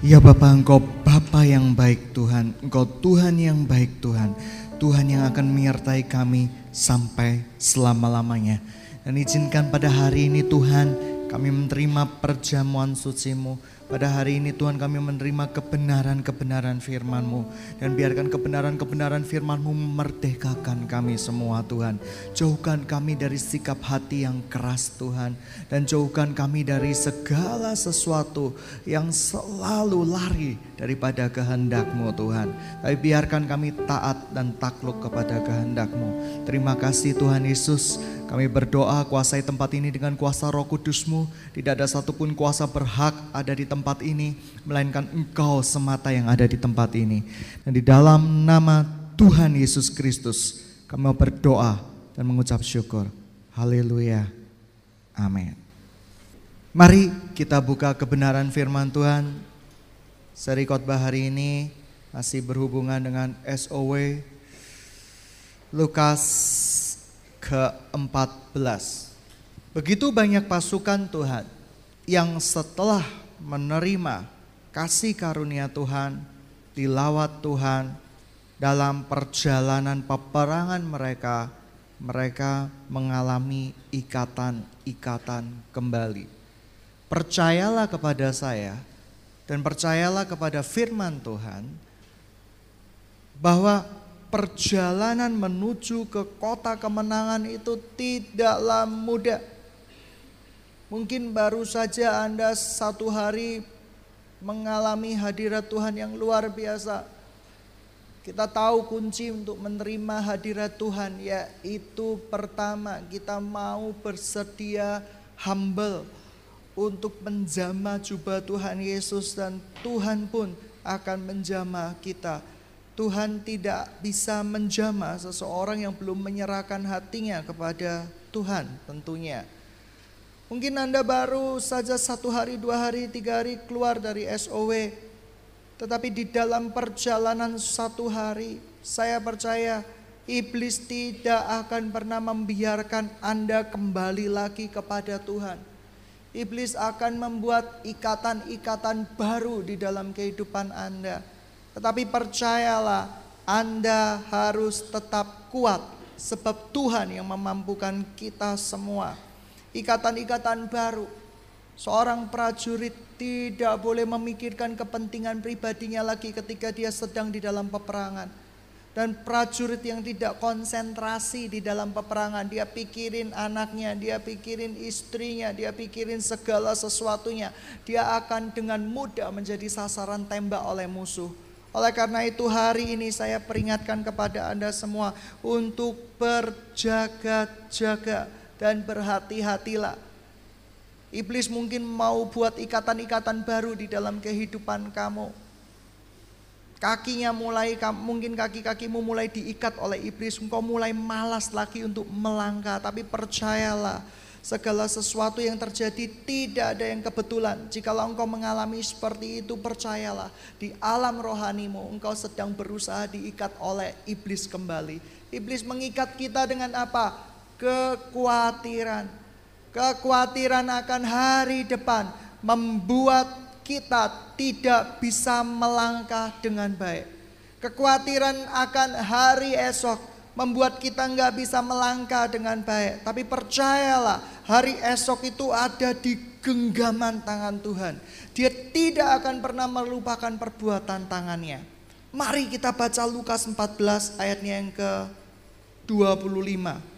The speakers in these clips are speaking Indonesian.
Ya Bapa Engkau Bapa yang baik Tuhan, Engkau Tuhan yang baik Tuhan, Tuhan yang akan menyertai kami sampai selama-lamanya. Dan izinkan pada hari ini Tuhan kami menerima perjamuan sucimu, pada hari ini Tuhan kami menerima kebenaran-kebenaran firman-Mu. Dan biarkan kebenaran-kebenaran firman-Mu memerdekakan kami semua Tuhan. Jauhkan kami dari sikap hati yang keras Tuhan. Dan jauhkan kami dari segala sesuatu yang selalu lari daripada kehendak-Mu Tuhan. Tapi biarkan kami taat dan takluk kepada kehendak-Mu. Terima kasih Tuhan Yesus. Kami berdoa kuasai tempat ini dengan kuasa roh kudusmu. Tidak ada satupun kuasa berhak ada di tempat ini. Melainkan engkau semata yang ada di tempat ini. Dan di dalam nama Tuhan Yesus Kristus kami berdoa dan mengucap syukur. Haleluya. Amin. Mari kita buka kebenaran firman Tuhan. Seri khotbah hari ini masih berhubungan dengan SOW Lukas ke-14. Begitu banyak pasukan Tuhan yang setelah menerima kasih karunia Tuhan, dilawat Tuhan dalam perjalanan peperangan mereka, mereka mengalami ikatan-ikatan kembali. Percayalah kepada saya dan percayalah kepada firman Tuhan bahwa perjalanan menuju ke kota kemenangan itu tidaklah mudah. Mungkin baru saja Anda satu hari mengalami hadirat Tuhan yang luar biasa. Kita tahu kunci untuk menerima hadirat Tuhan yaitu pertama kita mau bersedia humble untuk menjamah jubah Tuhan Yesus dan Tuhan pun akan menjamah kita Tuhan tidak bisa menjamah seseorang yang belum menyerahkan hatinya kepada Tuhan tentunya. Mungkin Anda baru saja satu hari, dua hari, tiga hari keluar dari SOW. Tetapi di dalam perjalanan satu hari, saya percaya iblis tidak akan pernah membiarkan Anda kembali lagi kepada Tuhan. Iblis akan membuat ikatan-ikatan baru di dalam kehidupan Anda tetapi percayalah, Anda harus tetap kuat, sebab Tuhan yang memampukan kita semua. Ikatan-ikatan baru, seorang prajurit tidak boleh memikirkan kepentingan pribadinya lagi ketika dia sedang di dalam peperangan. Dan prajurit yang tidak konsentrasi di dalam peperangan, dia pikirin anaknya, dia pikirin istrinya, dia pikirin segala sesuatunya. Dia akan dengan mudah menjadi sasaran tembak oleh musuh. Oleh karena itu hari ini saya peringatkan kepada Anda semua untuk berjaga-jaga dan berhati-hatilah. Iblis mungkin mau buat ikatan-ikatan baru di dalam kehidupan kamu. Kakinya mulai, mungkin kaki-kakimu mulai diikat oleh iblis. Engkau mulai malas lagi untuk melangkah. Tapi percayalah, Segala sesuatu yang terjadi tidak ada yang kebetulan. Jikalau engkau mengalami seperti itu, percayalah di alam rohanimu engkau sedang berusaha diikat oleh iblis kembali. Iblis mengikat kita dengan apa? Kekhawatiran. Kekhawatiran akan hari depan membuat kita tidak bisa melangkah dengan baik. Kekhawatiran akan hari esok membuat kita nggak bisa melangkah dengan baik. Tapi percayalah, hari esok itu ada di genggaman tangan Tuhan. Dia tidak akan pernah melupakan perbuatan tangannya. Mari kita baca Lukas 14 ayatnya yang ke 25.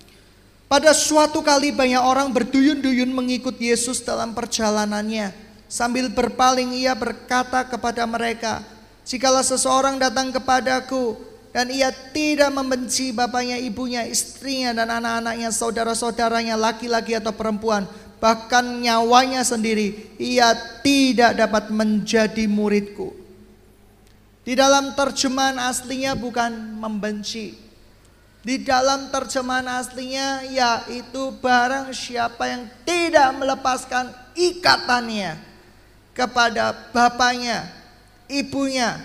Pada suatu kali banyak orang berduyun-duyun mengikut Yesus dalam perjalanannya. Sambil berpaling ia berkata kepada mereka, Jikalau seseorang datang kepadaku dan ia tidak membenci bapaknya, ibunya, istrinya dan anak-anaknya, saudara-saudaranya, laki-laki atau perempuan, bahkan nyawanya sendiri, ia tidak dapat menjadi muridku. Di dalam terjemahan aslinya bukan membenci. Di dalam terjemahan aslinya yaitu barang siapa yang tidak melepaskan ikatannya kepada bapaknya, ibunya,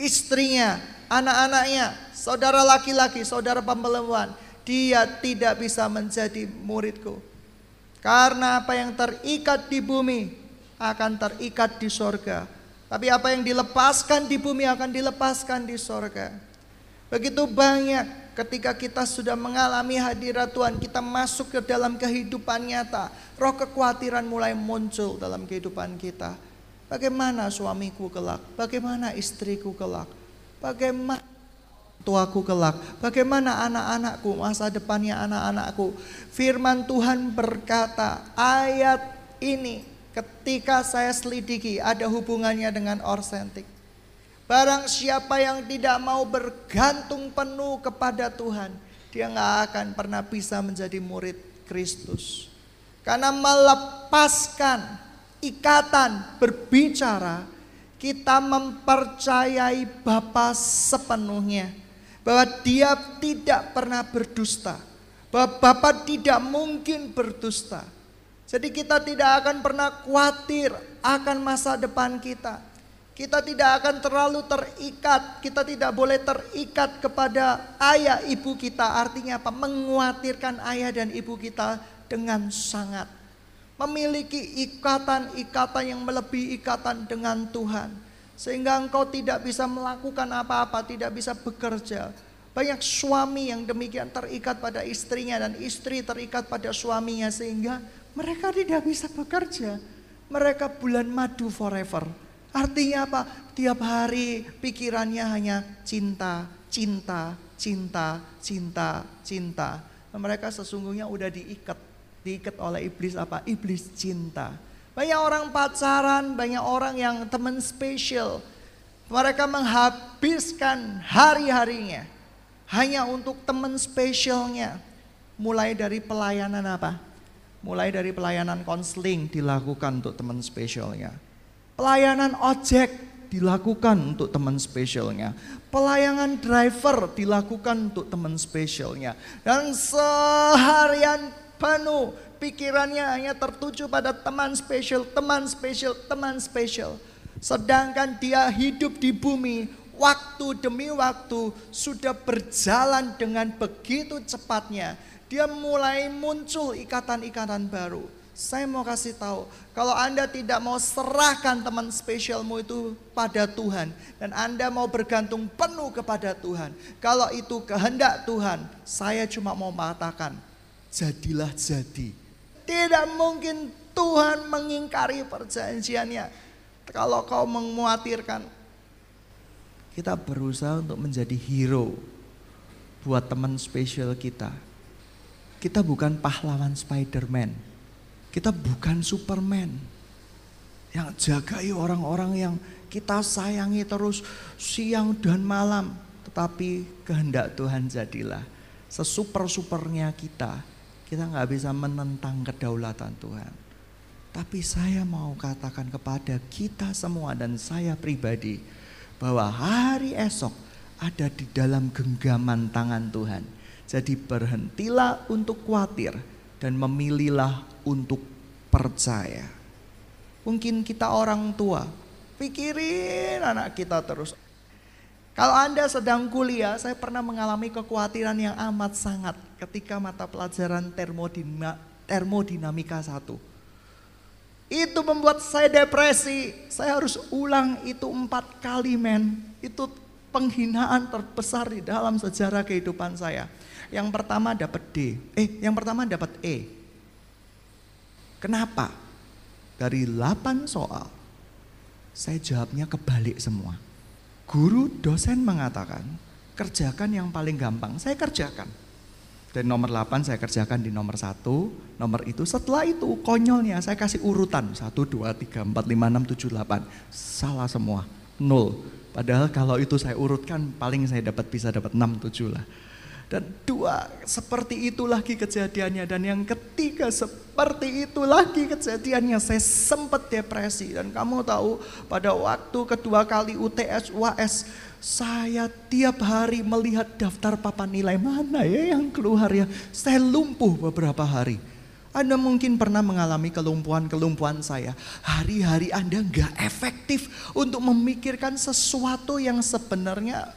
istrinya, anak-anaknya, saudara laki-laki, saudara perempuan, dia tidak bisa menjadi muridku. Karena apa yang terikat di bumi akan terikat di sorga. Tapi apa yang dilepaskan di bumi akan dilepaskan di sorga. Begitu banyak ketika kita sudah mengalami hadirat Tuhan, kita masuk ke dalam kehidupan nyata. Roh kekhawatiran mulai muncul dalam kehidupan kita. Bagaimana suamiku kelak? Bagaimana istriku kelak? Bagaimana tuaku kelak? Bagaimana anak-anakku, masa depannya anak-anakku? Firman Tuhan berkata, ayat ini ketika saya selidiki ada hubungannya dengan orsentik. Barang siapa yang tidak mau bergantung penuh kepada Tuhan, dia nggak akan pernah bisa menjadi murid Kristus. Karena melepaskan ikatan berbicara, kita mempercayai Bapa sepenuhnya bahwa dia tidak pernah berdusta, bahwa Bapa tidak mungkin berdusta. Jadi kita tidak akan pernah khawatir akan masa depan kita. Kita tidak akan terlalu terikat, kita tidak boleh terikat kepada ayah ibu kita. Artinya apa? Menguatirkan ayah dan ibu kita dengan sangat. Memiliki ikatan-ikatan yang melebihi ikatan dengan Tuhan. Sehingga engkau tidak bisa melakukan apa-apa, tidak bisa bekerja. Banyak suami yang demikian terikat pada istrinya dan istri terikat pada suaminya sehingga mereka tidak bisa bekerja. Mereka bulan madu forever Artinya apa? Tiap hari pikirannya hanya cinta, cinta, cinta, cinta, cinta. Mereka sesungguhnya udah diikat, diikat oleh iblis apa? Iblis cinta. Banyak orang pacaran, banyak orang yang teman spesial. Mereka menghabiskan hari-harinya hanya untuk teman spesialnya. Mulai dari pelayanan apa? Mulai dari pelayanan konseling dilakukan untuk teman spesialnya Pelayanan ojek dilakukan untuk teman spesialnya. Pelayanan driver dilakukan untuk teman spesialnya. Dan seharian penuh pikirannya hanya tertuju pada teman spesial, teman spesial, teman spesial. Sedangkan dia hidup di bumi waktu demi waktu sudah berjalan dengan begitu cepatnya. Dia mulai muncul ikatan-ikatan baru saya mau kasih tahu, kalau Anda tidak mau serahkan teman spesialmu itu pada Tuhan dan Anda mau bergantung penuh kepada Tuhan, kalau itu kehendak Tuhan, saya cuma mau mengatakan, jadilah jadi. Tidak mungkin Tuhan mengingkari perjanjiannya. Kalau kau menguatirkan, kita berusaha untuk menjadi hero buat teman spesial kita. Kita bukan pahlawan Spider-Man kita bukan Superman yang jagai orang-orang yang kita sayangi terus siang dan malam. Tetapi kehendak Tuhan jadilah sesuper-supernya kita. Kita nggak bisa menentang kedaulatan Tuhan. Tapi saya mau katakan kepada kita semua dan saya pribadi bahwa hari esok ada di dalam genggaman tangan Tuhan. Jadi berhentilah untuk khawatir dan memilihlah untuk percaya. Mungkin kita orang tua, pikirin anak kita terus. Kalau Anda sedang kuliah, saya pernah mengalami kekhawatiran yang amat sangat ketika mata pelajaran termodinamika, termodinamika satu. Itu membuat saya depresi. Saya harus ulang itu empat kali men. Itu penghinaan terbesar di dalam sejarah kehidupan saya. Yang pertama dapat D, eh yang pertama dapat E. Kenapa? Dari 8 soal, saya jawabnya kebalik semua. Guru dosen mengatakan, kerjakan yang paling gampang, saya kerjakan. Dan nomor 8 saya kerjakan di nomor 1, nomor itu setelah itu konyolnya saya kasih urutan 1, 2, 3, 4, 5, 6, 7, 8. Salah semua, nol. Padahal kalau itu saya urutkan paling saya dapat bisa dapat 6, 7 lah. Dan dua, seperti itu lagi kejadiannya. Dan yang ketiga, seperti itu lagi kejadiannya. Saya sempat depresi. Dan kamu tahu pada waktu kedua kali UTS, UAS, saya tiap hari melihat daftar papan nilai mana ya yang keluar ya. Saya lumpuh beberapa hari. Anda mungkin pernah mengalami kelumpuhan-kelumpuhan saya. Hari-hari Anda nggak efektif untuk memikirkan sesuatu yang sebenarnya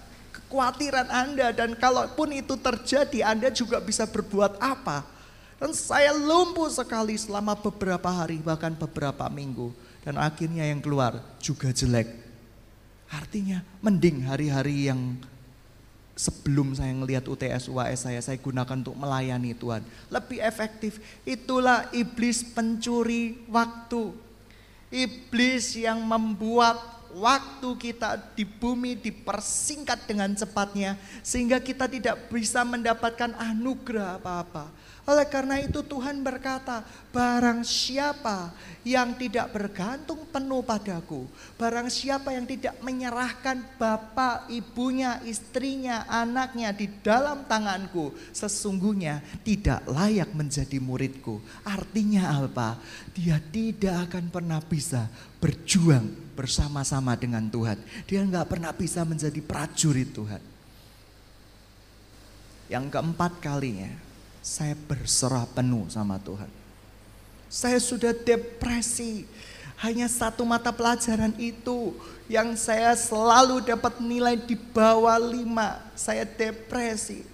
kekhawatiran Anda dan kalaupun itu terjadi Anda juga bisa berbuat apa. Dan saya lumpuh sekali selama beberapa hari bahkan beberapa minggu. Dan akhirnya yang keluar juga jelek. Artinya mending hari-hari yang sebelum saya ngelihat UTS UAS saya, saya gunakan untuk melayani Tuhan. Lebih efektif. Itulah iblis pencuri waktu. Iblis yang membuat waktu kita di bumi dipersingkat dengan cepatnya sehingga kita tidak bisa mendapatkan anugerah apa-apa. Oleh karena itu Tuhan berkata, barang siapa yang tidak bergantung penuh padaku, barang siapa yang tidak menyerahkan bapak, ibunya, istrinya, anaknya di dalam tanganku, sesungguhnya tidak layak menjadi muridku. Artinya apa? Dia tidak akan pernah bisa berjuang bersama-sama dengan Tuhan. Dia nggak pernah bisa menjadi prajurit Tuhan. Yang keempat kalinya, saya berserah penuh sama Tuhan. Saya sudah depresi. Hanya satu mata pelajaran itu yang saya selalu dapat nilai di bawah lima. Saya depresi.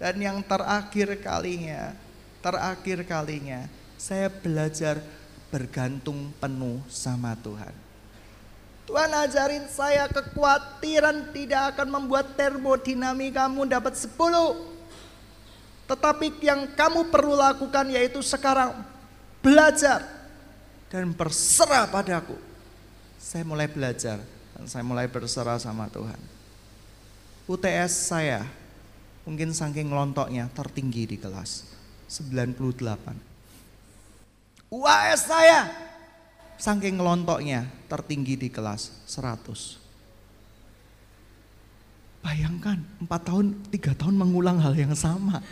Dan yang terakhir kalinya, terakhir kalinya, saya belajar bergantung penuh sama Tuhan. Tuhan ajarin saya kekhawatiran tidak akan membuat termodinamikamu dapat 10 tetapi yang kamu perlu lakukan yaitu sekarang belajar dan berserah padaku. Saya mulai belajar dan saya mulai berserah sama Tuhan. UTS saya mungkin saking lontoknya tertinggi di kelas 98. UAS saya saking lontoknya tertinggi di kelas 100. Bayangkan 4 tahun, 3 tahun mengulang hal yang sama.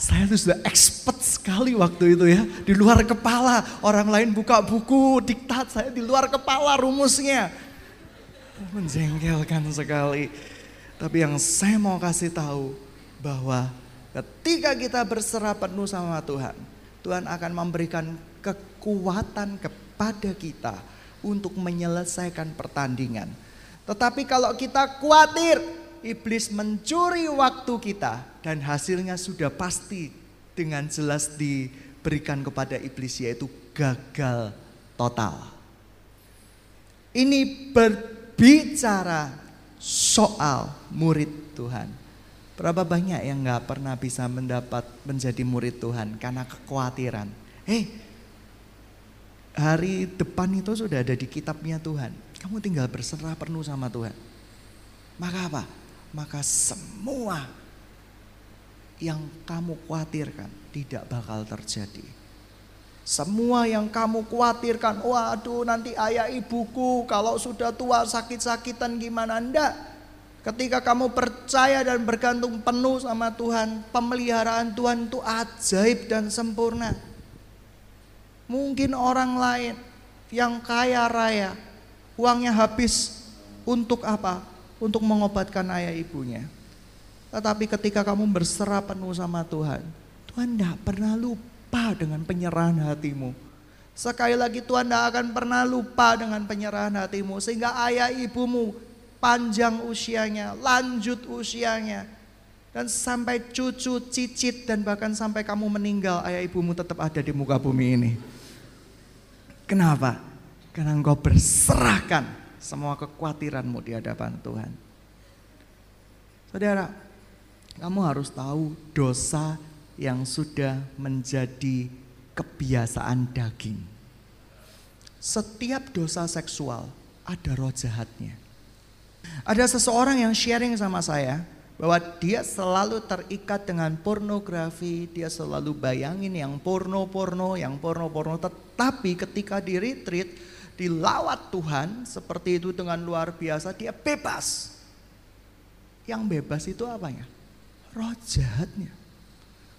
Saya tuh sudah expert sekali waktu itu ya. Di luar kepala, orang lain buka buku, diktat saya di luar kepala rumusnya. Menjengkelkan sekali. Tapi yang saya mau kasih tahu bahwa ketika kita berserah penuh sama Tuhan, Tuhan akan memberikan kekuatan kepada kita untuk menyelesaikan pertandingan. Tetapi kalau kita khawatir, iblis mencuri waktu kita dan hasilnya sudah pasti dengan jelas diberikan kepada iblis yaitu gagal total. Ini berbicara soal murid Tuhan. Berapa banyak yang nggak pernah bisa mendapat menjadi murid Tuhan karena kekhawatiran. Eh, hari depan itu sudah ada di kitabnya Tuhan. Kamu tinggal berserah penuh sama Tuhan. Maka apa? Maka semua yang kamu khawatirkan tidak bakal terjadi. Semua yang kamu khawatirkan, waduh nanti ayah ibuku kalau sudah tua sakit-sakitan gimana enggak. Ketika kamu percaya dan bergantung penuh sama Tuhan, pemeliharaan Tuhan itu ajaib dan sempurna. Mungkin orang lain yang kaya raya, uangnya habis untuk apa? Untuk mengobatkan ayah ibunya. Tetapi ketika kamu berserah penuh sama Tuhan, Tuhan tidak pernah lupa dengan penyerahan hatimu. Sekali lagi Tuhan tidak akan pernah lupa dengan penyerahan hatimu. Sehingga ayah ibumu panjang usianya, lanjut usianya. Dan sampai cucu, cicit dan bahkan sampai kamu meninggal ayah ibumu tetap ada di muka bumi ini. Kenapa? Karena engkau berserahkan semua kekhawatiranmu di hadapan Tuhan. Saudara, kamu harus tahu dosa yang sudah menjadi kebiasaan daging. Setiap dosa seksual ada roh jahatnya. Ada seseorang yang sharing sama saya bahwa dia selalu terikat dengan pornografi, dia selalu bayangin yang porno-porno, yang porno-porno, tetapi ketika di retreat dilawat Tuhan seperti itu dengan luar biasa, dia bebas. Yang bebas itu apanya? Roh jahatnya.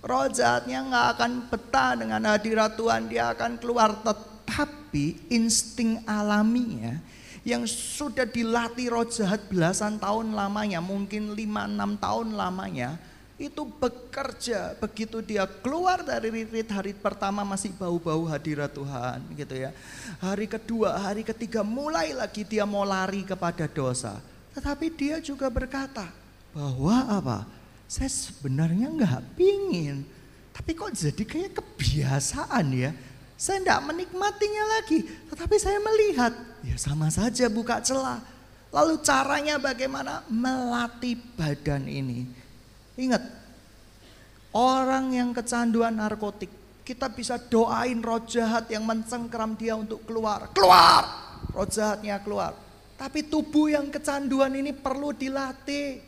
Roh jahatnya nggak akan betah dengan hadirat Tuhan, dia akan keluar. Tetapi insting alaminya yang sudah dilatih roh jahat belasan tahun lamanya, mungkin 5-6 tahun lamanya, itu bekerja begitu dia keluar dari retreat hari pertama masih bau-bau hadirat Tuhan gitu ya. Hari kedua, hari ketiga mulai lagi dia mau lari kepada dosa. Tetapi dia juga berkata bahwa apa? Saya sebenarnya nggak pingin. Tapi kok jadi kayak kebiasaan ya. Saya tidak menikmatinya lagi, tetapi saya melihat, ya sama saja buka celah. Lalu caranya bagaimana? Melatih badan ini. Ingat, orang yang kecanduan narkotik, kita bisa doain roh jahat yang mencengkram dia untuk keluar. Keluar! Roh jahatnya keluar. Tapi tubuh yang kecanduan ini perlu dilatih.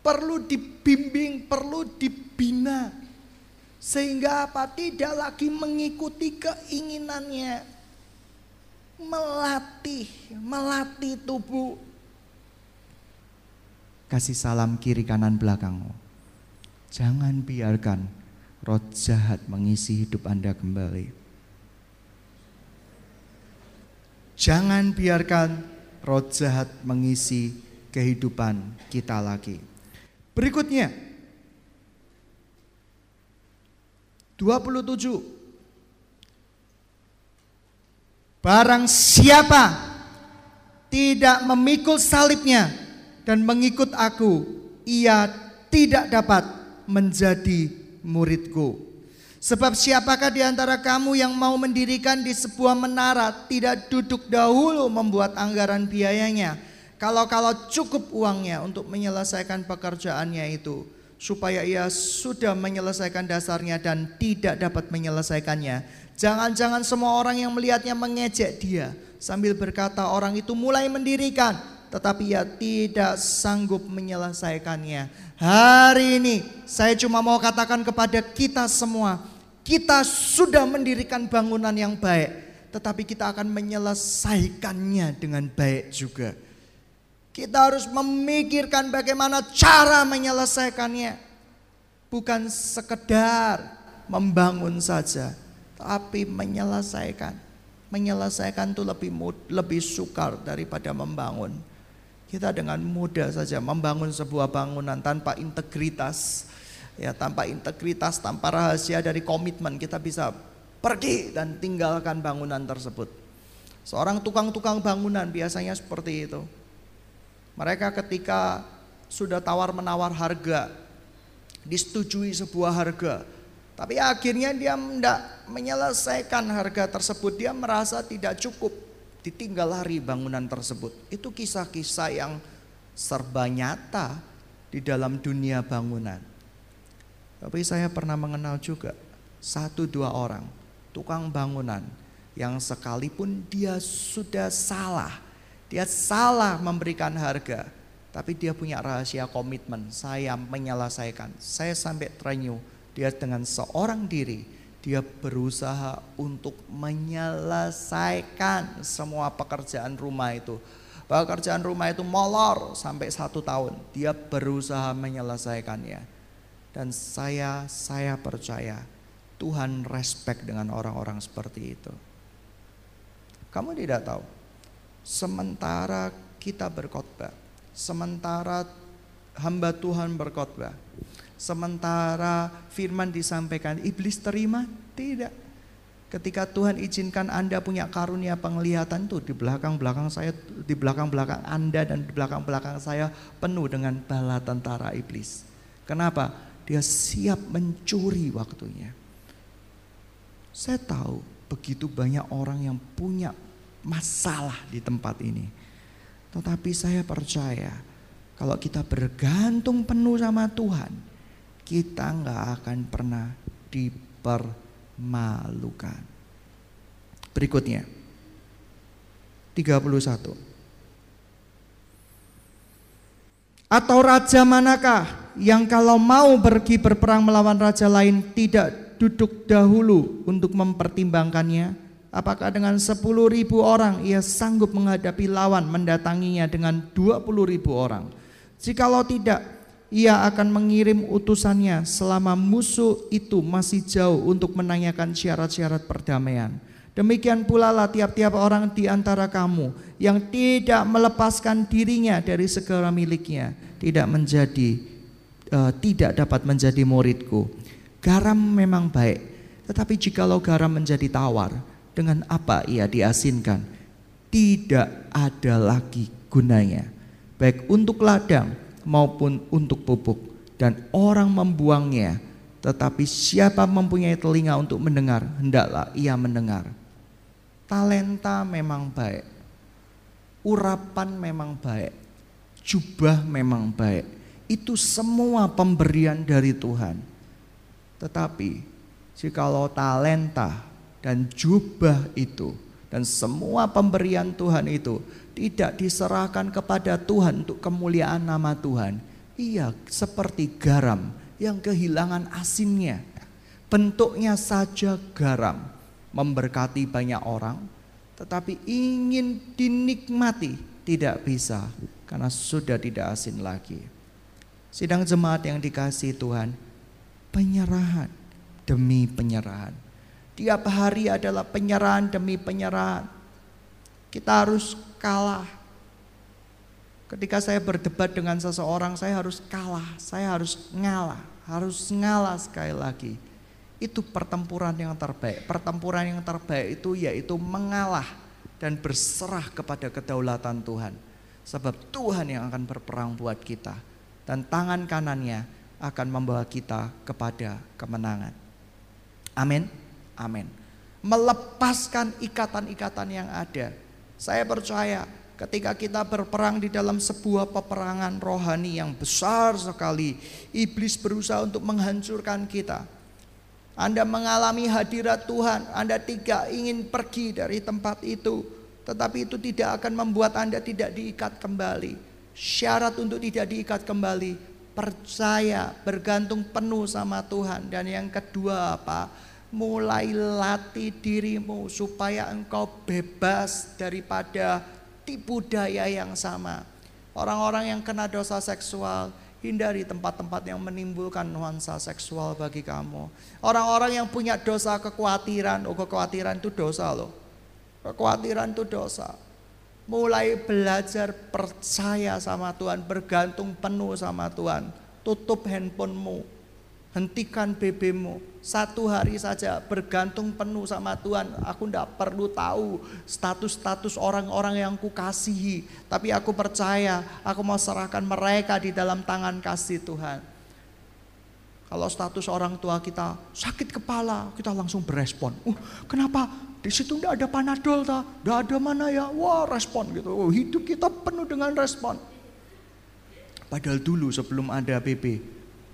Perlu dibimbing, perlu dibina. Sehingga apa? Tidak lagi mengikuti keinginannya. Melatih, melatih tubuh. Kasih salam kiri kanan belakangmu. Jangan biarkan roh jahat mengisi hidup Anda kembali. Jangan biarkan roh jahat mengisi kehidupan kita lagi. Berikutnya, 27. Barang siapa tidak memikul salibnya dan mengikut aku, ia tidak dapat menjadi muridku. Sebab siapakah di antara kamu yang mau mendirikan di sebuah menara tidak duduk dahulu membuat anggaran biayanya. Kalau-kalau cukup uangnya untuk menyelesaikan pekerjaannya itu supaya ia sudah menyelesaikan dasarnya dan tidak dapat menyelesaikannya. Jangan-jangan semua orang yang melihatnya mengejek dia sambil berkata orang itu mulai mendirikan tetapi ia tidak sanggup menyelesaikannya. Hari ini saya cuma mau katakan kepada kita semua, kita sudah mendirikan bangunan yang baik, tetapi kita akan menyelesaikannya dengan baik juga. Kita harus memikirkan bagaimana cara menyelesaikannya. Bukan sekedar membangun saja, tapi menyelesaikan. Menyelesaikan itu lebih lebih sukar daripada membangun. Kita dengan mudah saja membangun sebuah bangunan tanpa integritas. Ya, tanpa integritas, tanpa rahasia dari komitmen kita bisa pergi dan tinggalkan bangunan tersebut. Seorang tukang-tukang bangunan biasanya seperti itu mereka ketika sudah tawar-menawar harga, disetujui sebuah harga, tapi akhirnya dia tidak menyelesaikan harga tersebut. Dia merasa tidak cukup, ditinggal lari bangunan tersebut. Itu kisah-kisah yang serba nyata di dalam dunia bangunan. Tapi saya pernah mengenal juga satu dua orang tukang bangunan yang sekalipun dia sudah salah, dia salah memberikan harga, tapi dia punya rahasia komitmen. Saya menyelesaikan. Saya sampai terenyuh. Dia dengan seorang diri, dia berusaha untuk menyelesaikan semua pekerjaan rumah itu. Pekerjaan rumah itu molor sampai satu tahun. Dia berusaha menyelesaikannya. Dan saya, saya percaya Tuhan respect dengan orang-orang seperti itu. Kamu tidak tahu, sementara kita berkhotbah, sementara hamba Tuhan berkhotbah, sementara firman disampaikan, iblis terima? Tidak. Ketika Tuhan izinkan Anda punya karunia penglihatan tuh di belakang-belakang saya, di belakang-belakang Anda dan di belakang-belakang saya penuh dengan bala tentara iblis. Kenapa? Dia siap mencuri waktunya. Saya tahu begitu banyak orang yang punya masalah di tempat ini. Tetapi saya percaya kalau kita bergantung penuh sama Tuhan, kita nggak akan pernah dipermalukan. Berikutnya, 31. Atau raja manakah yang kalau mau pergi berperang melawan raja lain tidak duduk dahulu untuk mempertimbangkannya? Apakah dengan 10 ribu orang ia sanggup menghadapi lawan mendatanginya dengan 20 ribu orang? Jikalau tidak, ia akan mengirim utusannya selama musuh itu masih jauh untuk menanyakan syarat-syarat perdamaian. Demikian pula lah tiap-tiap orang di antara kamu yang tidak melepaskan dirinya dari segala miliknya tidak menjadi uh, tidak dapat menjadi muridku. Garam memang baik, tetapi jikalau garam menjadi tawar, dengan apa ia diasinkan tidak ada lagi gunanya baik untuk ladang maupun untuk pupuk dan orang membuangnya Tetapi siapa mempunyai telinga untuk mendengar, hendaklah ia mendengar. Talenta memang baik. Urapan memang baik. Jubah memang baik. Itu semua pemberian dari Tuhan. Tetapi jikalau talenta dan jubah itu dan semua pemberian Tuhan itu tidak diserahkan kepada Tuhan untuk kemuliaan nama Tuhan, ia seperti garam yang kehilangan asinnya. Bentuknya saja garam, memberkati banyak orang, tetapi ingin dinikmati tidak bisa karena sudah tidak asin lagi. Sidang jemaat yang dikasih Tuhan, penyerahan demi penyerahan. Tiap hari adalah penyerahan demi penyerahan. Kita harus kalah. Ketika saya berdebat dengan seseorang, saya harus kalah, saya harus ngalah, harus ngalah sekali lagi. Itu pertempuran yang terbaik. Pertempuran yang terbaik itu yaitu mengalah dan berserah kepada kedaulatan Tuhan. Sebab Tuhan yang akan berperang buat kita. Dan tangan kanannya akan membawa kita kepada kemenangan. Amin. Amin. Melepaskan ikatan-ikatan yang ada. Saya percaya ketika kita berperang di dalam sebuah peperangan rohani yang besar sekali, iblis berusaha untuk menghancurkan kita. Anda mengalami hadirat Tuhan, Anda tidak ingin pergi dari tempat itu, tetapi itu tidak akan membuat Anda tidak diikat kembali. Syarat untuk tidak diikat kembali percaya, bergantung penuh sama Tuhan. Dan yang kedua apa? Mulai latih dirimu supaya engkau bebas daripada tipu daya yang sama. Orang-orang yang kena dosa seksual, hindari tempat-tempat yang menimbulkan nuansa seksual bagi kamu. Orang-orang yang punya dosa kekhawatiran, oh kekhawatiran itu dosa loh. Kekhawatiran itu dosa mulai belajar percaya sama Tuhan, bergantung penuh sama Tuhan. Tutup handphonemu, hentikan BB-mu. Satu hari saja bergantung penuh sama Tuhan. Aku tidak perlu tahu status-status orang-orang yang kukasihi. Tapi aku percaya, aku mau serahkan mereka di dalam tangan kasih Tuhan. Kalau status orang tua kita sakit kepala, kita langsung berespon. Uh, kenapa di situ tidak ada panadol? Tidak ada mana ya? Wah respon gitu. Oh, hidup kita penuh dengan respon. Padahal dulu sebelum ada PP,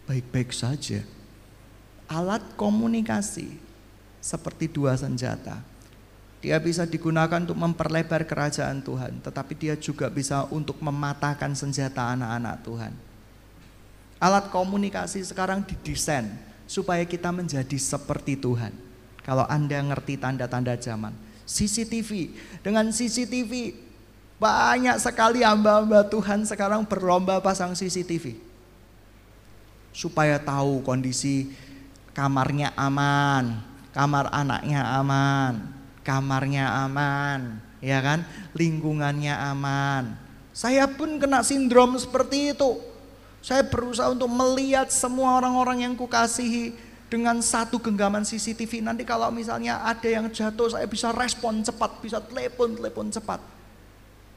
baik-baik saja. Alat komunikasi seperti dua senjata. Dia bisa digunakan untuk memperlebar kerajaan Tuhan, tetapi dia juga bisa untuk mematahkan senjata anak-anak Tuhan. Alat komunikasi sekarang didesain supaya kita menjadi seperti Tuhan. Kalau Anda ngerti tanda-tanda zaman. CCTV. Dengan CCTV banyak sekali hamba-hamba Tuhan sekarang berlomba pasang CCTV. Supaya tahu kondisi kamarnya aman, kamar anaknya aman, kamarnya aman, ya kan? Lingkungannya aman. Saya pun kena sindrom seperti itu. Saya berusaha untuk melihat semua orang-orang yang kukasihi dengan satu genggaman CCTV nanti kalau misalnya ada yang jatuh saya bisa respon cepat, bisa telepon-telepon cepat.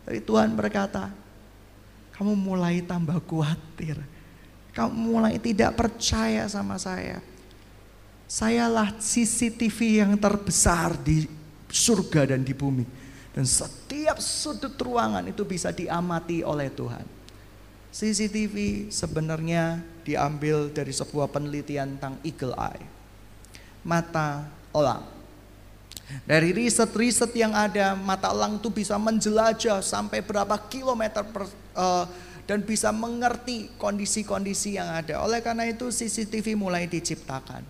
Tapi Tuhan berkata, kamu mulai tambah khawatir. Kamu mulai tidak percaya sama saya. Sayalah CCTV yang terbesar di surga dan di bumi. Dan setiap sudut ruangan itu bisa diamati oleh Tuhan. CCTV sebenarnya diambil dari sebuah penelitian tentang eagle eye. Mata elang. Dari riset-riset yang ada, mata elang itu bisa menjelajah sampai berapa kilometer per, uh, dan bisa mengerti kondisi-kondisi yang ada. Oleh karena itu CCTV mulai diciptakan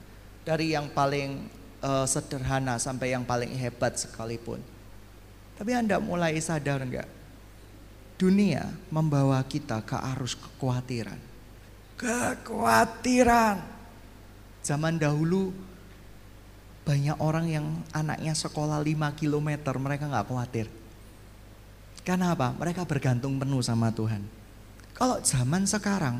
dari yang paling uh, sederhana sampai yang paling hebat sekalipun. Tapi Anda mulai sadar enggak? dunia membawa kita ke arus kekhawatiran. Kekhawatiran. Zaman dahulu banyak orang yang anaknya sekolah 5 km mereka nggak khawatir. Karena apa? Mereka bergantung penuh sama Tuhan. Kalau zaman sekarang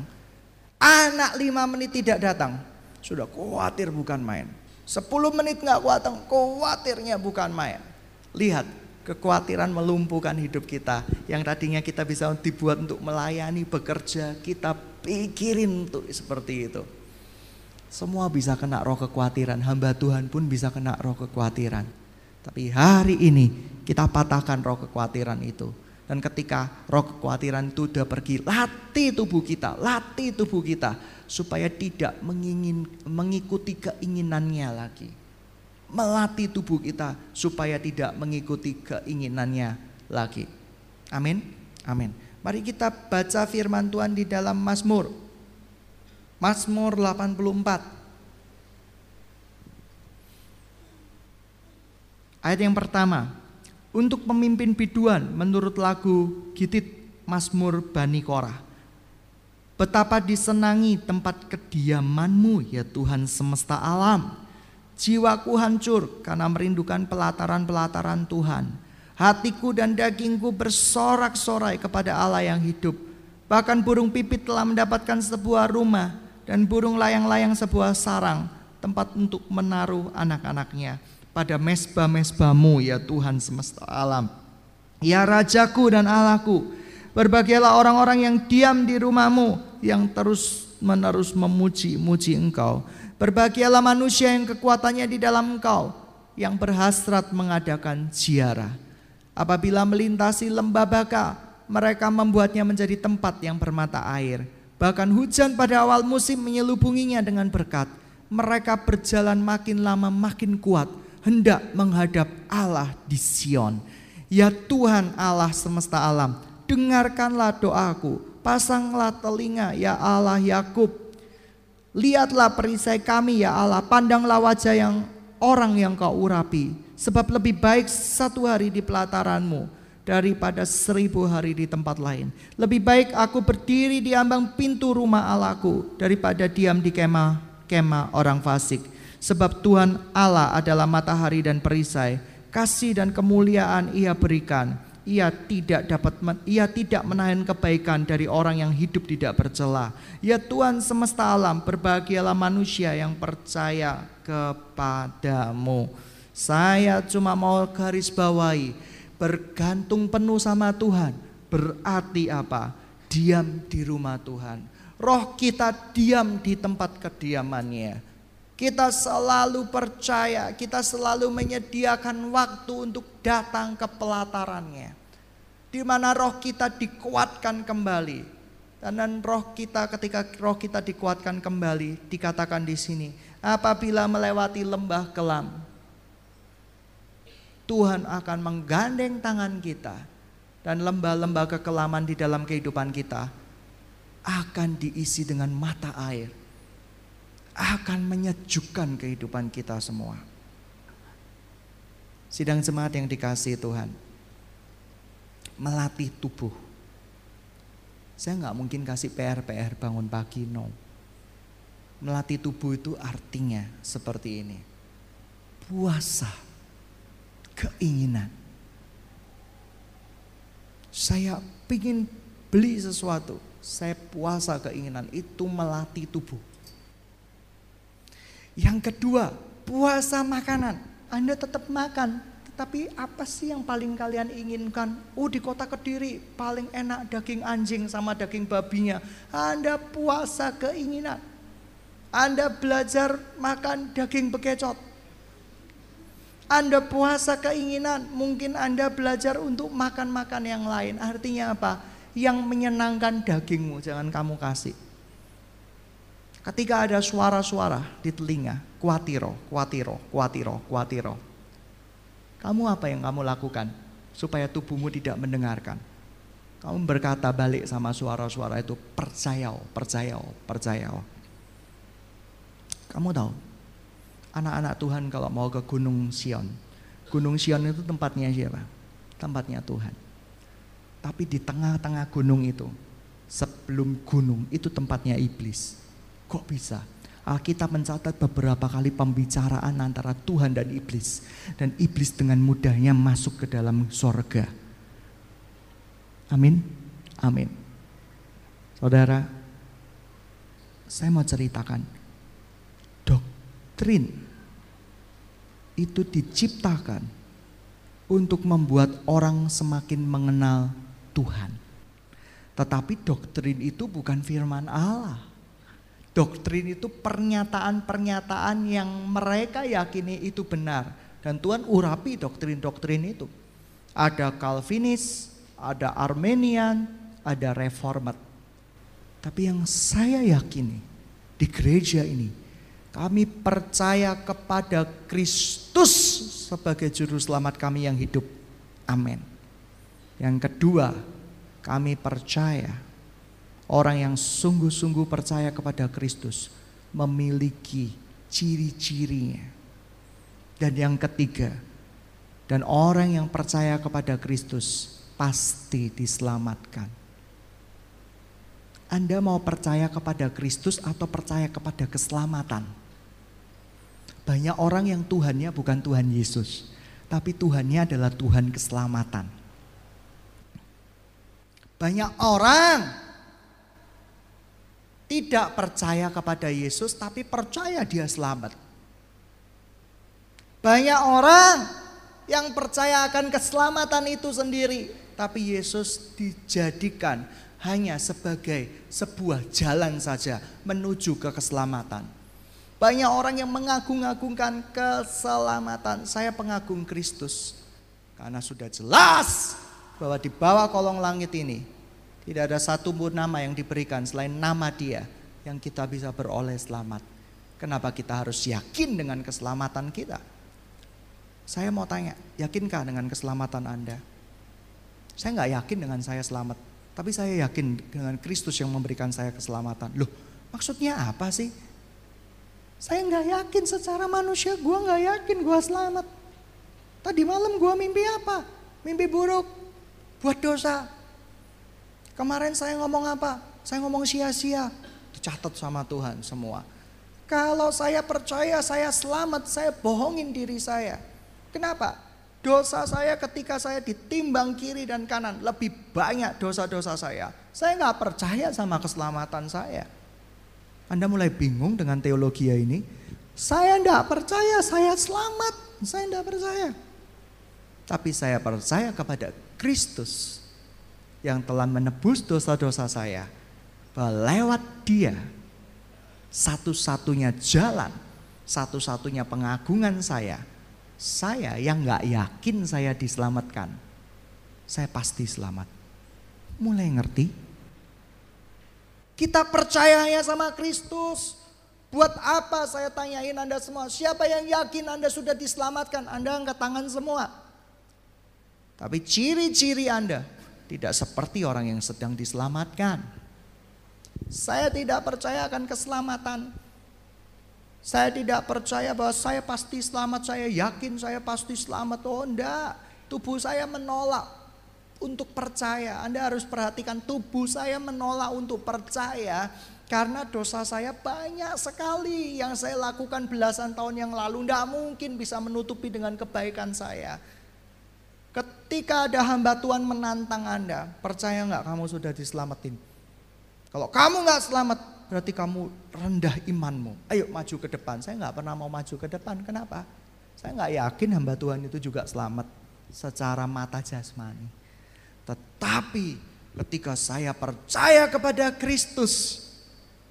anak 5 menit tidak datang sudah khawatir bukan main. 10 menit nggak datang khawatirnya bukan main. Lihat kekhawatiran melumpuhkan hidup kita. Yang tadinya kita bisa dibuat untuk melayani, bekerja, kita pikirin untuk seperti itu. Semua bisa kena roh kekhawatiran, hamba Tuhan pun bisa kena roh kekhawatiran. Tapi hari ini kita patahkan roh kekhawatiran itu. Dan ketika roh kekhawatiran itu sudah pergi, latih tubuh kita, latih tubuh kita supaya tidak mengingin, mengikuti keinginannya lagi. Melatih tubuh kita supaya tidak mengikuti keinginannya lagi. Amin. Amin. Mari kita baca firman Tuhan di dalam Mazmur Mazmur 84 Ayat yang pertama Untuk pemimpin biduan menurut lagu Gitit Mazmur Bani Korah. Betapa disenangi tempat kediamanmu ya Tuhan semesta alam. Jiwaku hancur karena merindukan pelataran-pelataran Tuhan. Hatiku dan dagingku bersorak-sorai kepada Allah yang hidup. Bahkan burung pipit telah mendapatkan sebuah rumah dan burung layang-layang sebuah sarang tempat untuk menaruh anak-anaknya pada mesbah-mesbahmu ya Tuhan semesta alam. Ya Rajaku dan Allahku, berbahagialah orang-orang yang diam di rumahmu yang terus menerus memuji-muji engkau. Berbahagialah manusia yang kekuatannya di dalam engkau, yang berhasrat mengadakan ziarah. Apabila melintasi lembah baka, mereka membuatnya menjadi tempat yang bermata air Bahkan hujan pada awal musim menyelubunginya dengan berkat. Mereka berjalan makin lama makin kuat, hendak menghadap Allah di Sion. Ya Tuhan Allah semesta alam, dengarkanlah doaku, pasanglah telinga ya Allah Yakub. Lihatlah perisai kami ya Allah, pandanglah wajah yang orang yang kau urapi. Sebab lebih baik satu hari di pelataranmu daripada seribu hari di tempat lain. Lebih baik aku berdiri di ambang pintu rumah Allahku daripada diam di kemah kemah orang fasik. Sebab Tuhan Allah adalah matahari dan perisai, kasih dan kemuliaan Ia berikan. Ia tidak dapat ia tidak menahan kebaikan dari orang yang hidup tidak bercela. Ya Tuhan semesta alam, berbahagialah manusia yang percaya kepadamu. Saya cuma mau garis bawahi bergantung penuh sama Tuhan berarti apa? Diam di rumah Tuhan. Roh kita diam di tempat kediamannya. Kita selalu percaya, kita selalu menyediakan waktu untuk datang ke pelatarannya. Di mana roh kita dikuatkan kembali. Dan roh kita ketika roh kita dikuatkan kembali dikatakan di sini, apabila melewati lembah kelam, Tuhan akan menggandeng tangan kita dan lembah-lembah kekelaman di dalam kehidupan kita akan diisi dengan mata air. Akan menyejukkan kehidupan kita semua. Sidang jemaat yang dikasih Tuhan. Melatih tubuh. Saya nggak mungkin kasih PR-PR bangun pagi, no. Melatih tubuh itu artinya seperti ini. Puasa keinginan. Saya ingin beli sesuatu, saya puasa keinginan itu melatih tubuh. Yang kedua, puasa makanan. Anda tetap makan, tetapi apa sih yang paling kalian inginkan? Oh di kota Kediri paling enak daging anjing sama daging babinya. Anda puasa keinginan. Anda belajar makan daging bekecot. Anda puasa keinginan, mungkin Anda belajar untuk makan-makan yang lain. Artinya apa? Yang menyenangkan dagingmu, jangan kamu kasih. Ketika ada suara-suara di telinga, kuatiro, kuatiro, kuatiro, kuatiro. Kamu apa yang kamu lakukan supaya tubuhmu tidak mendengarkan? Kamu berkata balik sama suara-suara itu, percaya, percaya, percaya. Kamu tahu, anak-anak Tuhan kalau mau ke Gunung Sion. Gunung Sion itu tempatnya siapa? Tempatnya Tuhan. Tapi di tengah-tengah gunung itu, sebelum gunung itu tempatnya iblis. Kok bisa? Alkitab mencatat beberapa kali pembicaraan antara Tuhan dan iblis. Dan iblis dengan mudahnya masuk ke dalam sorga. Amin. Amin. Saudara, saya mau ceritakan doktrin itu diciptakan untuk membuat orang semakin mengenal Tuhan. Tetapi doktrin itu bukan firman Allah. Doktrin itu pernyataan-pernyataan yang mereka yakini itu benar. Dan Tuhan urapi doktrin-doktrin itu. Ada Calvinis, ada Armenian, ada Reformat. Tapi yang saya yakini di gereja ini, kami percaya kepada Kristus sebagai juru selamat kami yang hidup. Amin. Yang kedua, kami percaya orang yang sungguh-sungguh percaya kepada Kristus memiliki ciri-cirinya. Dan yang ketiga, dan orang yang percaya kepada Kristus pasti diselamatkan. Anda mau percaya kepada Kristus atau percaya kepada keselamatan? Banyak orang yang Tuhannya bukan Tuhan Yesus, tapi Tuhannya adalah Tuhan keselamatan. Banyak orang tidak percaya kepada Yesus, tapi percaya Dia selamat. Banyak orang yang percaya akan keselamatan itu sendiri, tapi Yesus dijadikan hanya sebagai sebuah jalan saja menuju ke keselamatan. Banyak orang yang mengagung-agungkan keselamatan. Saya pengagum Kristus karena sudah jelas bahwa di bawah kolong langit ini tidak ada satu pun nama yang diberikan selain nama dia yang kita bisa beroleh selamat. Kenapa kita harus yakin dengan keselamatan kita? Saya mau tanya, yakinkah dengan keselamatan Anda? Saya nggak yakin dengan saya selamat, tapi saya yakin dengan Kristus yang memberikan saya keselamatan. Loh, maksudnya apa sih? Saya nggak yakin secara manusia, gue nggak yakin gue selamat. Tadi malam gue mimpi apa? Mimpi buruk buat dosa. Kemarin saya ngomong apa? Saya ngomong sia-sia. Dicatat sama Tuhan semua. Kalau saya percaya saya selamat, saya bohongin diri saya. Kenapa? Dosa saya ketika saya ditimbang kiri dan kanan lebih banyak dosa-dosa saya. Saya nggak percaya sama keselamatan saya. Anda mulai bingung dengan teologi ini. Saya nggak percaya saya selamat. Saya nggak percaya. Tapi saya percaya kepada Kristus yang telah menebus dosa-dosa saya. Bahwa lewat dia satu-satunya jalan, satu-satunya pengagungan saya. Saya yang gak yakin saya diselamatkan. Saya pasti selamat. Mulai ngerti? Kita percayanya sama Kristus. Buat apa saya tanyain Anda semua? Siapa yang yakin Anda sudah diselamatkan? Anda angkat tangan semua. Tapi ciri-ciri Anda tidak seperti orang yang sedang diselamatkan. Saya tidak percaya akan keselamatan. Saya tidak percaya bahwa saya pasti selamat, saya yakin saya pasti selamat. Oh enggak, tubuh saya menolak untuk percaya. Anda harus perhatikan tubuh saya menolak untuk percaya karena dosa saya banyak sekali yang saya lakukan belasan tahun yang lalu. Tidak mungkin bisa menutupi dengan kebaikan saya. Ketika ada hamba Tuhan menantang Anda, percaya nggak kamu sudah diselamatin? Kalau kamu nggak selamat, berarti kamu rendah imanmu. Ayo maju ke depan. Saya nggak pernah mau maju ke depan. Kenapa? Saya nggak yakin hamba Tuhan itu juga selamat secara mata jasmani. Tetapi ketika saya percaya kepada Kristus,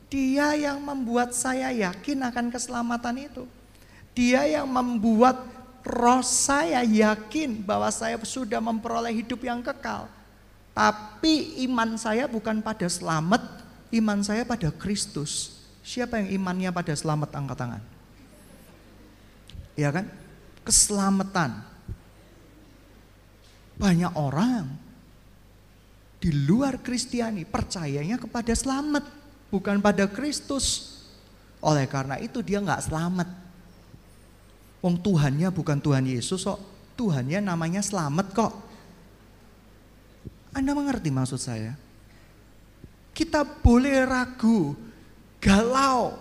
Dia yang membuat saya yakin akan keselamatan itu. Dia yang membuat roh saya yakin bahwa saya sudah memperoleh hidup yang kekal. Tapi iman saya bukan pada selamat, iman saya pada Kristus. Siapa yang imannya pada selamat angkat tangan? Ya kan? Keselamatan. Banyak orang di luar Kristiani percayanya kepada selamat, bukan pada Kristus. Oleh karena itu dia nggak selamat. Wong Tuhannya bukan Tuhan Yesus kok. Tuhannya namanya selamat kok. Anda mengerti maksud saya? Kita boleh ragu, galau.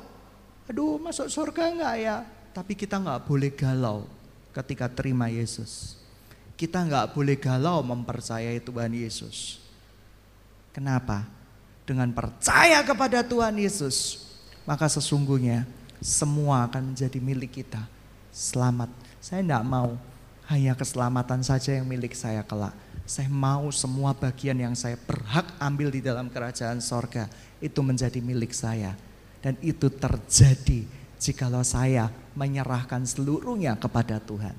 Aduh masuk surga enggak ya? Tapi kita enggak boleh galau ketika terima Yesus. Kita enggak boleh galau mempercayai Tuhan Yesus. Kenapa? Dengan percaya kepada Tuhan Yesus, maka sesungguhnya semua akan menjadi milik kita selamat. Saya tidak mau hanya keselamatan saja yang milik saya kelak. Saya mau semua bagian yang saya berhak ambil di dalam kerajaan sorga itu menjadi milik saya. Dan itu terjadi jikalau saya menyerahkan seluruhnya kepada Tuhan.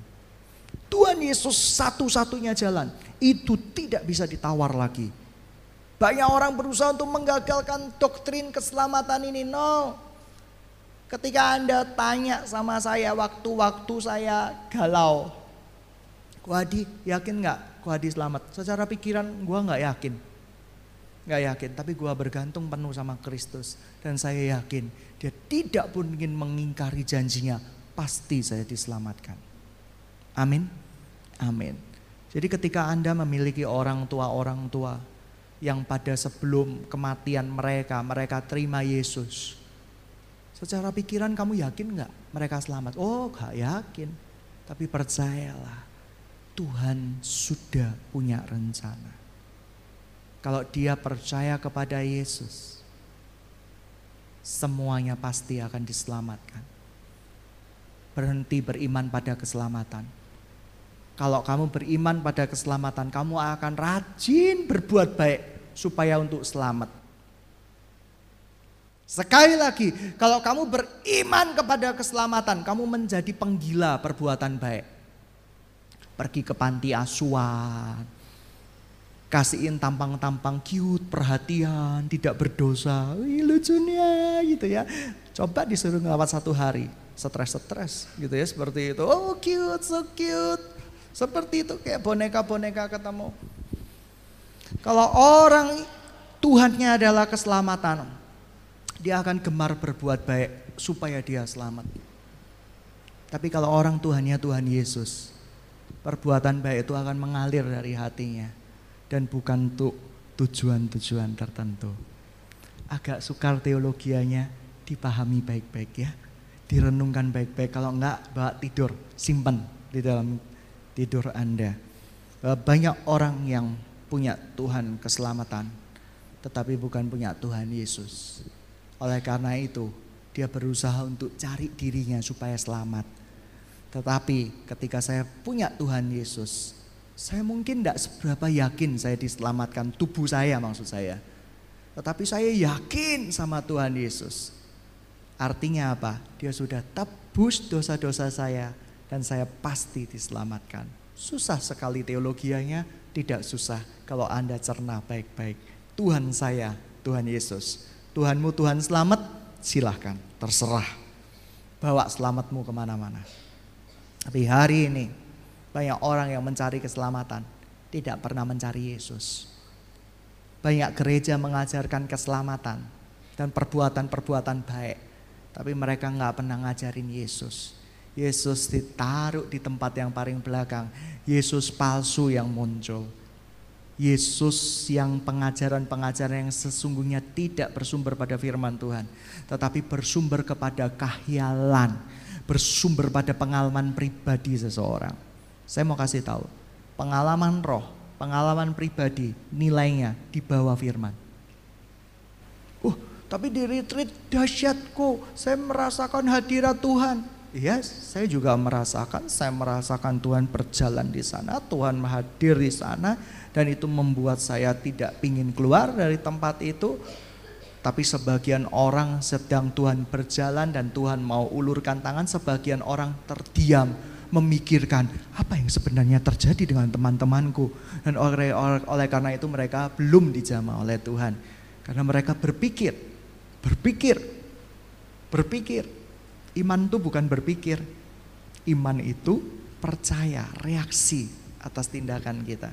Tuhan Yesus satu-satunya jalan. Itu tidak bisa ditawar lagi. Banyak orang berusaha untuk menggagalkan doktrin keselamatan ini. No. Ketika Anda tanya sama saya waktu-waktu saya galau. Kuadi yakin nggak Kuadi selamat? Secara pikiran gue nggak yakin. Nggak yakin, tapi gue bergantung penuh sama Kristus. Dan saya yakin dia tidak pun ingin mengingkari janjinya. Pasti saya diselamatkan. Amin. Amin. Jadi ketika Anda memiliki orang tua-orang tua yang pada sebelum kematian mereka, mereka terima Yesus. Secara pikiran kamu yakin nggak mereka selamat? Oh gak yakin. Tapi percayalah Tuhan sudah punya rencana. Kalau dia percaya kepada Yesus, semuanya pasti akan diselamatkan. Berhenti beriman pada keselamatan. Kalau kamu beriman pada keselamatan, kamu akan rajin berbuat baik supaya untuk selamat. Sekali lagi, kalau kamu beriman kepada keselamatan, kamu menjadi penggila perbuatan baik. Pergi ke panti asuhan, kasihin tampang-tampang cute, perhatian, tidak berdosa, Wih, lucunya gitu ya. Coba disuruh ngelawat satu hari, stres-stres gitu ya seperti itu. Oh cute, so cute. Seperti itu kayak boneka-boneka ketemu. Kalau orang Tuhannya adalah keselamatan, dia akan gemar berbuat baik supaya dia selamat. Tapi kalau orang Tuhannya Tuhan Yesus, perbuatan baik itu akan mengalir dari hatinya dan bukan untuk tujuan-tujuan tertentu. Agak sukar teologianya dipahami baik-baik ya. Direnungkan baik-baik kalau enggak bawa tidur, simpan di dalam tidur Anda. Banyak orang yang punya Tuhan keselamatan, tetapi bukan punya Tuhan Yesus. Oleh karena itu, dia berusaha untuk cari dirinya supaya selamat. Tetapi ketika saya punya Tuhan Yesus, saya mungkin tidak seberapa yakin saya diselamatkan tubuh saya maksud saya. Tetapi saya yakin sama Tuhan Yesus. Artinya apa? Dia sudah tebus dosa-dosa saya dan saya pasti diselamatkan. Susah sekali teologianya, tidak susah kalau Anda cerna baik-baik. Tuhan saya, Tuhan Yesus. Tuhanmu Tuhan selamat, silahkan, terserah. Bawa selamatmu ke mana-mana. Tapi hari ini banyak orang yang mencari keselamatan, tidak pernah mencari Yesus. Banyak gereja mengajarkan keselamatan dan perbuatan-perbuatan baik. Tapi mereka nggak pernah ngajarin Yesus. Yesus ditaruh di tempat yang paling belakang. Yesus palsu yang muncul. Yesus yang pengajaran-pengajaran yang sesungguhnya tidak bersumber pada firman Tuhan. Tetapi bersumber kepada kahyalan. Bersumber pada pengalaman pribadi seseorang. Saya mau kasih tahu. Pengalaman roh, pengalaman pribadi nilainya di bawah firman. Uh, tapi di retreat dahsyatku, saya merasakan hadirat Tuhan. Iya, saya juga merasakan, saya merasakan Tuhan berjalan di sana, Tuhan hadir di sana, dan itu membuat saya tidak ingin keluar dari tempat itu. Tapi sebagian orang sedang Tuhan berjalan dan Tuhan mau ulurkan tangan, sebagian orang terdiam memikirkan apa yang sebenarnya terjadi dengan teman-temanku. Dan oleh, oleh, karena itu mereka belum dijamah oleh Tuhan. Karena mereka berpikir, berpikir, berpikir Iman itu bukan berpikir. Iman itu percaya, reaksi atas tindakan kita.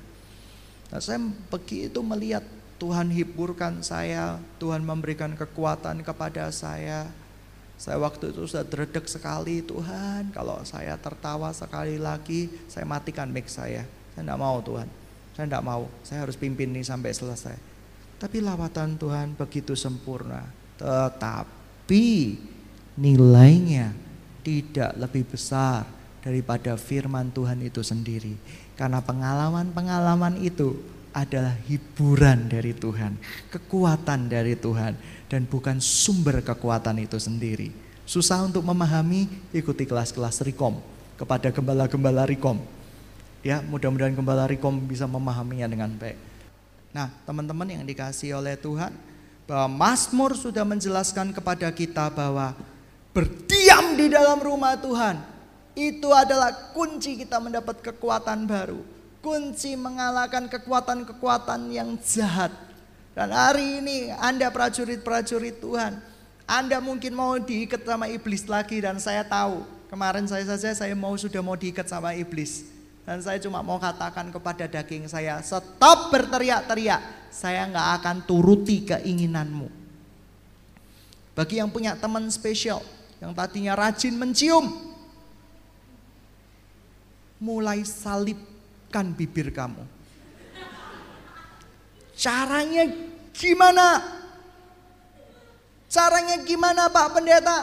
Nah, saya begitu melihat Tuhan hiburkan saya, Tuhan memberikan kekuatan kepada saya. Saya waktu itu sudah dredek sekali, Tuhan kalau saya tertawa sekali lagi, saya matikan mic saya. Saya tidak mau Tuhan, saya tidak mau, saya harus pimpin ini sampai selesai. Tapi lawatan Tuhan begitu sempurna. Tetapi nilainya tidak lebih besar daripada firman Tuhan itu sendiri. Karena pengalaman-pengalaman itu adalah hiburan dari Tuhan, kekuatan dari Tuhan, dan bukan sumber kekuatan itu sendiri. Susah untuk memahami, ikuti kelas-kelas Rikom kepada gembala-gembala Rikom. Ya, mudah-mudahan gembala Rikom bisa memahaminya dengan baik. Nah, teman-teman yang dikasih oleh Tuhan, Bahwa Mazmur sudah menjelaskan kepada kita bahwa berdiam di dalam rumah Tuhan itu adalah kunci kita mendapat kekuatan baru. Kunci mengalahkan kekuatan-kekuatan yang jahat. Dan hari ini Anda prajurit-prajurit Tuhan. Anda mungkin mau diikat sama iblis lagi dan saya tahu kemarin saya saja saya mau sudah mau diikat sama iblis. Dan saya cuma mau katakan kepada daging saya, stop berteriak-teriak. Saya nggak akan turuti keinginanmu. Bagi yang punya teman spesial, yang tadinya rajin mencium, mulai salibkan bibir kamu. Caranya gimana? Caranya gimana Pak Pendeta?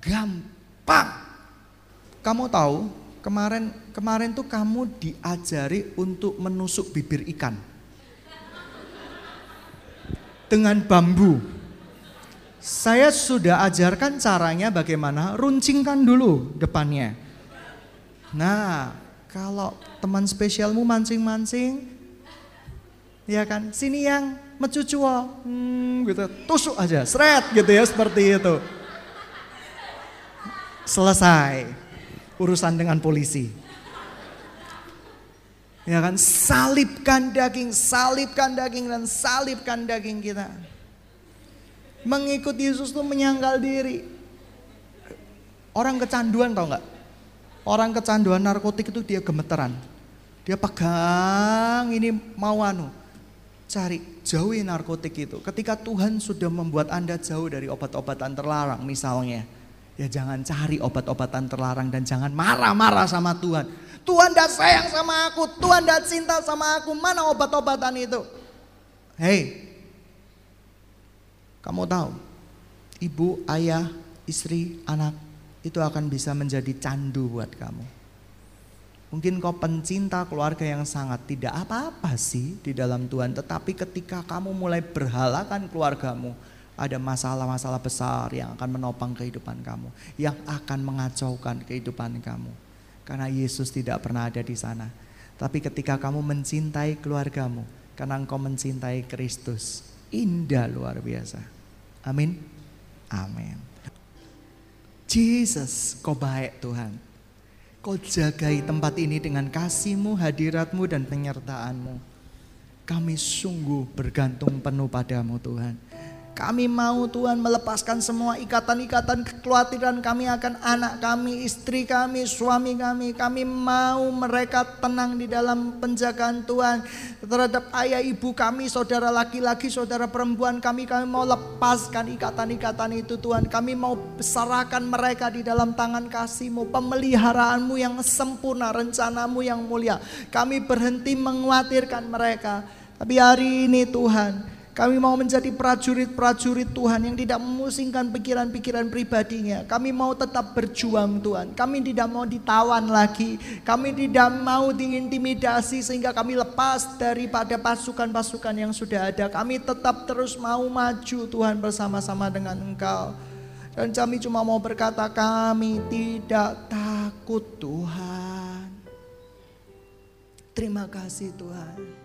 Gampang. Kamu tahu Kemarin kemarin tuh kamu diajari untuk menusuk bibir ikan. Dengan bambu. Saya sudah ajarkan caranya bagaimana runcingkan dulu depannya. Nah, kalau teman spesialmu mancing-mancing, ya kan, sini yang mecucuo, hmm, gitu, tusuk aja, seret gitu ya, seperti itu. Selesai urusan dengan polisi. Ya kan, salibkan daging, salibkan daging dan salibkan daging kita. Mengikut Yesus itu menyangkal diri. Orang kecanduan tau nggak? Orang kecanduan narkotik itu dia gemeteran. Dia pegang ini mau anu. Cari jauhi narkotik itu. Ketika Tuhan sudah membuat Anda jauh dari obat-obatan terlarang misalnya Ya jangan cari obat-obatan terlarang dan jangan marah-marah sama Tuhan. Tuhan dah sayang sama aku, Tuhan dah cinta sama aku. Mana obat-obatan itu? Hei, kamu tahu, ibu, ayah, istri, anak itu akan bisa menjadi candu buat kamu. Mungkin kau pencinta keluarga yang sangat tidak apa-apa sih di dalam Tuhan, tetapi ketika kamu mulai berhalakan keluargamu, ada masalah-masalah besar yang akan menopang kehidupan kamu, yang akan mengacaukan kehidupan kamu. Karena Yesus tidak pernah ada di sana. Tapi ketika kamu mencintai keluargamu, karena engkau mencintai Kristus, indah luar biasa. Amin. Amin. Jesus, kau baik Tuhan. Kau jagai tempat ini dengan kasihmu, hadiratmu, dan penyertaanmu. Kami sungguh bergantung penuh padamu Tuhan. Kami mau Tuhan melepaskan semua ikatan-ikatan kekhawatiran kami akan anak kami, istri kami, suami kami. Kami mau mereka tenang di dalam penjagaan Tuhan. Terhadap ayah ibu kami, saudara laki-laki, saudara perempuan kami. Kami mau lepaskan ikatan-ikatan itu Tuhan. Kami mau besarkan mereka di dalam tangan kasih-Mu. Pemeliharaanmu yang sempurna, rencanamu yang mulia. Kami berhenti mengkhawatirkan mereka. Tapi hari ini Tuhan, kami mau menjadi prajurit-prajurit Tuhan yang tidak memusingkan pikiran-pikiran pribadinya. Kami mau tetap berjuang Tuhan. Kami tidak mau ditawan lagi. Kami tidak mau diintimidasi sehingga kami lepas daripada pasukan-pasukan yang sudah ada. Kami tetap terus mau maju Tuhan bersama-sama dengan Engkau. Dan kami cuma mau berkata kami tidak takut Tuhan. Terima kasih Tuhan.